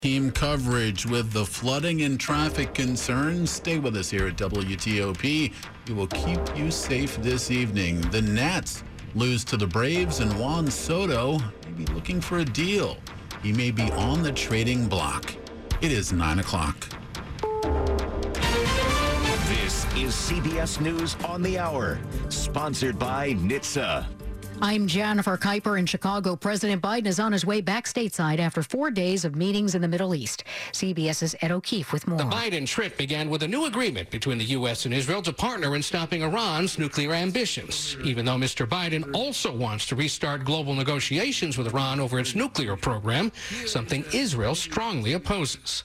Team coverage with the flooding and traffic concerns. Stay with us here at WTOP. We will keep you safe this evening. The Nats lose to the Braves, and Juan Soto may be looking for a deal. He may be on the trading block. It is 9 o'clock. This is CBS News on the Hour, sponsored by NHTSA. I'm Jennifer Keiper in Chicago. President Biden is on his way back stateside after four days of meetings in the Middle East. CBS's Ed O'Keefe with more. The Biden trip began with a new agreement between the U.S. and Israel to partner in stopping Iran's nuclear ambitions, even though Mr. Biden also wants to restart global negotiations with Iran over its nuclear program, something Israel strongly opposes.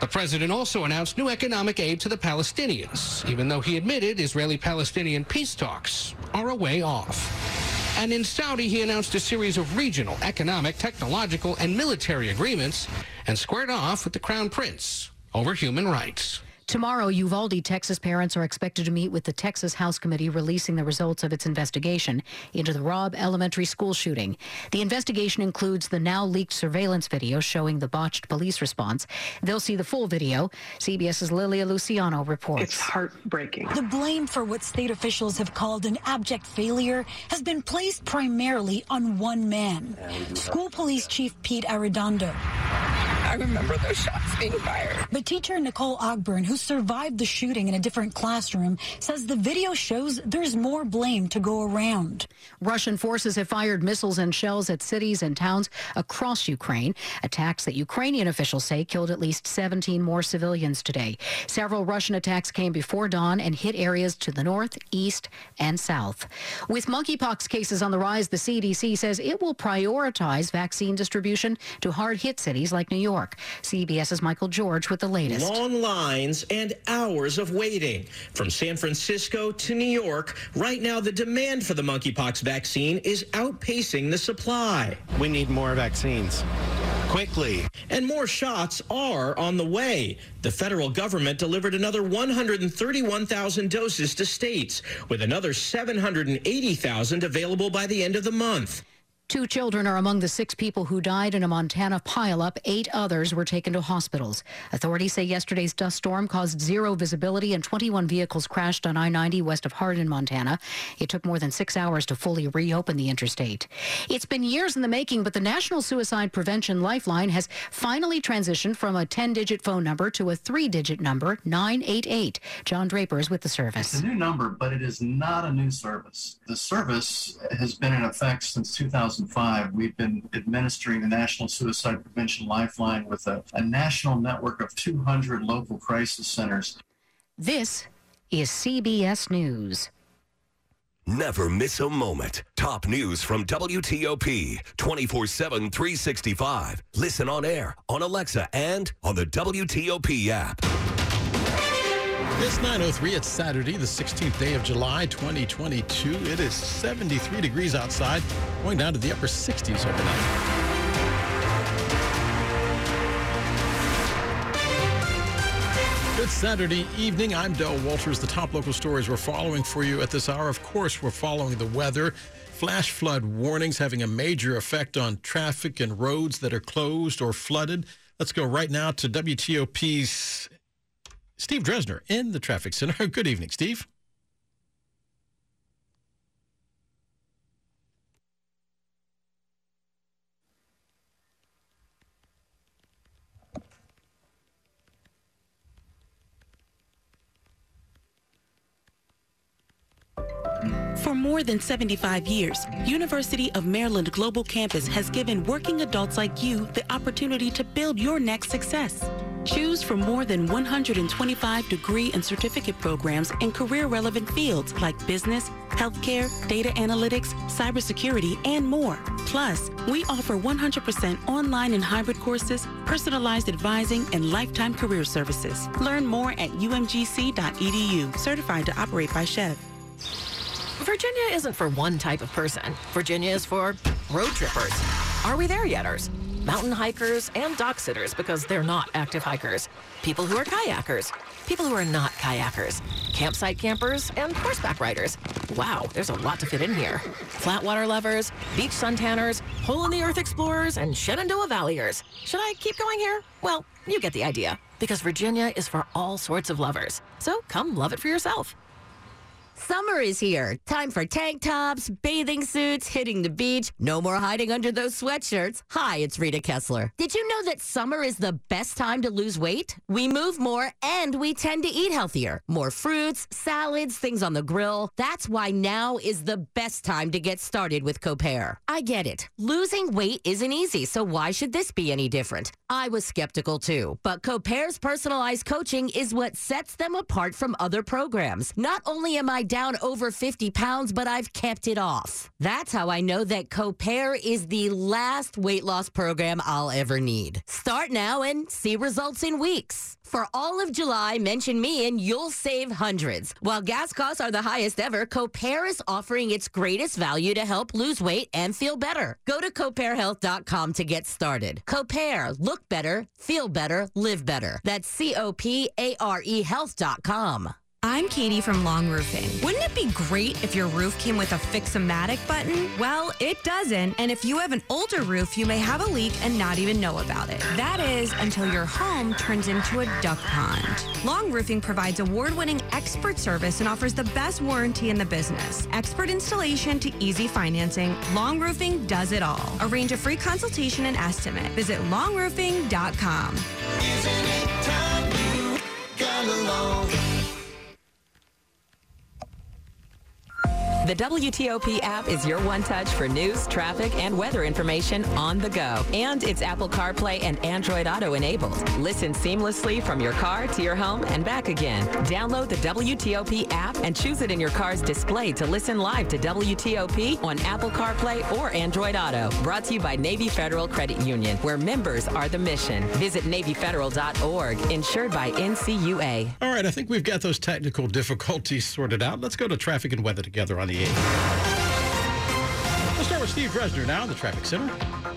The president also announced new economic aid to the Palestinians, even though he admitted Israeli Palestinian peace talks are a way off. And in Saudi, he announced a series of regional, economic, technological, and military agreements and squared off with the Crown Prince over human rights. Tomorrow, Uvalde, Texas parents are expected to meet with the Texas House Committee releasing the results of its investigation into the Robb Elementary School shooting. The investigation includes the now leaked surveillance video showing the botched police response. They'll see the full video. CBS's Lilia Luciano reports. It's heartbreaking. The blame for what state officials have called an abject failure has been placed primarily on one man, School Police Chief Pete Arredondo. I remember those shots being fired. The teacher Nicole Ogburn, who survived the shooting in a different classroom, says the video shows there's more blame to go around. Russian forces have fired missiles and shells at cities and towns across Ukraine, attacks that Ukrainian officials say killed at least 17 more civilians today. Several Russian attacks came before dawn and hit areas to the north, east, and south. With monkeypox cases on the rise, the CDC says it will prioritize vaccine distribution to hard hit cities like New York. York. CBS's Michael George with the latest. Long lines and hours of waiting. From San Francisco to New York, right now the demand for the monkeypox vaccine is outpacing the supply. We need more vaccines. Quickly. And more shots are on the way. The federal government delivered another 131,000 doses to states, with another 780,000 available by the end of the month. Two children are among the six people who died in a Montana pileup. Eight others were taken to hospitals. Authorities say yesterday's dust storm caused zero visibility and 21 vehicles crashed on I 90 west of Hardin, Montana. It took more than six hours to fully reopen the interstate. It's been years in the making, but the National Suicide Prevention Lifeline has finally transitioned from a 10 digit phone number to a three digit number, 988. John Draper is with the service. It's a new number, but it is not a new service. The service has been in effect since 2000. 2005, we've been administering the National Suicide Prevention Lifeline with a, a national network of 200 local crisis centers. This is CBS News. Never miss a moment. Top news from WTOP 24 7, 365. Listen on air, on Alexa, and on the WTOP app. It's 9.03. It's Saturday, the 16th day of July, 2022. It is 73 degrees outside, going down to the upper 60s overnight. Good Saturday evening. I'm Del Walters. The top local stories we're following for you at this hour. Of course, we're following the weather. Flash flood warnings having a major effect on traffic and roads that are closed or flooded. Let's go right now to WTOP's Steve Dresner in the traffic center. Good evening, Steve. For more than 75 years, University of Maryland Global Campus has given working adults like you the opportunity to build your next success. Choose from more than 125 degree and certificate programs in career relevant fields like business, healthcare, data analytics, cybersecurity, and more. Plus, we offer 100% online and hybrid courses, personalized advising, and lifetime career services. Learn more at umgc.edu, certified to operate by SCHEV. Virginia isn't for one type of person. Virginia is for road trippers. Are we there yeters? Mountain hikers and dock sitters because they're not active hikers. People who are kayakers. People who are not kayakers. Campsite campers and horseback riders. Wow, there's a lot to fit in here. Flatwater lovers, beach suntanners, hole in the earth explorers, and Shenandoah Valleyers. Should I keep going here? Well, you get the idea. Because Virginia is for all sorts of lovers. So come love it for yourself. Summer is here. Time for tank tops, bathing suits, hitting the beach. No more hiding under those sweatshirts. Hi, it's Rita Kessler. Did you know that summer is the best time to lose weight? We move more and we tend to eat healthier. More fruits, salads, things on the grill. That's why now is the best time to get started with Copair. I get it. Losing weight isn't easy, so why should this be any different? I was skeptical too, but Copair's personalized coaching is what sets them apart from other programs. Not only am I down over 50 pounds, but I've kept it off. That's how I know that Copair is the last weight loss program I'll ever need. Start now and see results in weeks. For all of July, mention me and you'll save hundreds. While gas costs are the highest ever, Copair is offering its greatest value to help lose weight and feel better. Go to copairhealth.com to get started. Copair, look better, feel better, live better. That's C O P A R E health.com. I'm Katie from Long Roofing. Wouldn't it be great if your roof came with a Fix-O-Matic button? Well, it doesn't, and if you have an older roof, you may have a leak and not even know about it. That is until your home turns into a duck pond. Long Roofing provides award-winning expert service and offers the best warranty in the business. Expert installation to easy financing, Long Roofing does it all. Arrange a free consultation and estimate. Visit longroofing.com. The WTOP app is your one touch for news, traffic, and weather information on the go. And it's Apple CarPlay and Android Auto enabled. Listen seamlessly from your car to your home and back again. Download the WTOP app and choose it in your car's display to listen live to WTOP on Apple CarPlay or Android Auto. Brought to you by Navy Federal Credit Union, where members are the mission. Visit NavyFederal.org, insured by NCUA. All right, I think we've got those technical difficulties sorted out. Let's go to traffic and weather together on the 8th. Let's start with Steve Dresner now in the Traffic Center.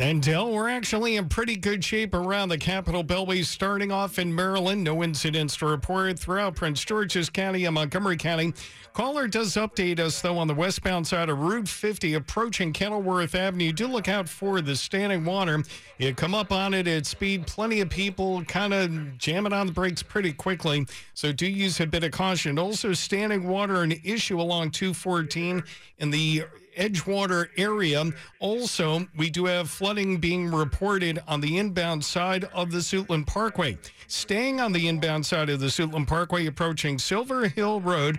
And Del, we're actually in pretty good shape around the Capitol Beltway, starting off in Maryland. No incidents to report throughout Prince George's County and Montgomery County. Caller does update us, though, on the westbound side of Route 50 approaching Kenilworth Avenue. Do look out for the standing water. You come up on it at speed. Plenty of people kind of jamming on the brakes pretty quickly. So do use a bit of caution. Also, standing water, an issue along 214 in the Edgewater area. Also, we do have flooding being reported on the inbound side of the Suitland Parkway. Staying on the inbound side of the Suitland Parkway, approaching Silver Hill Road.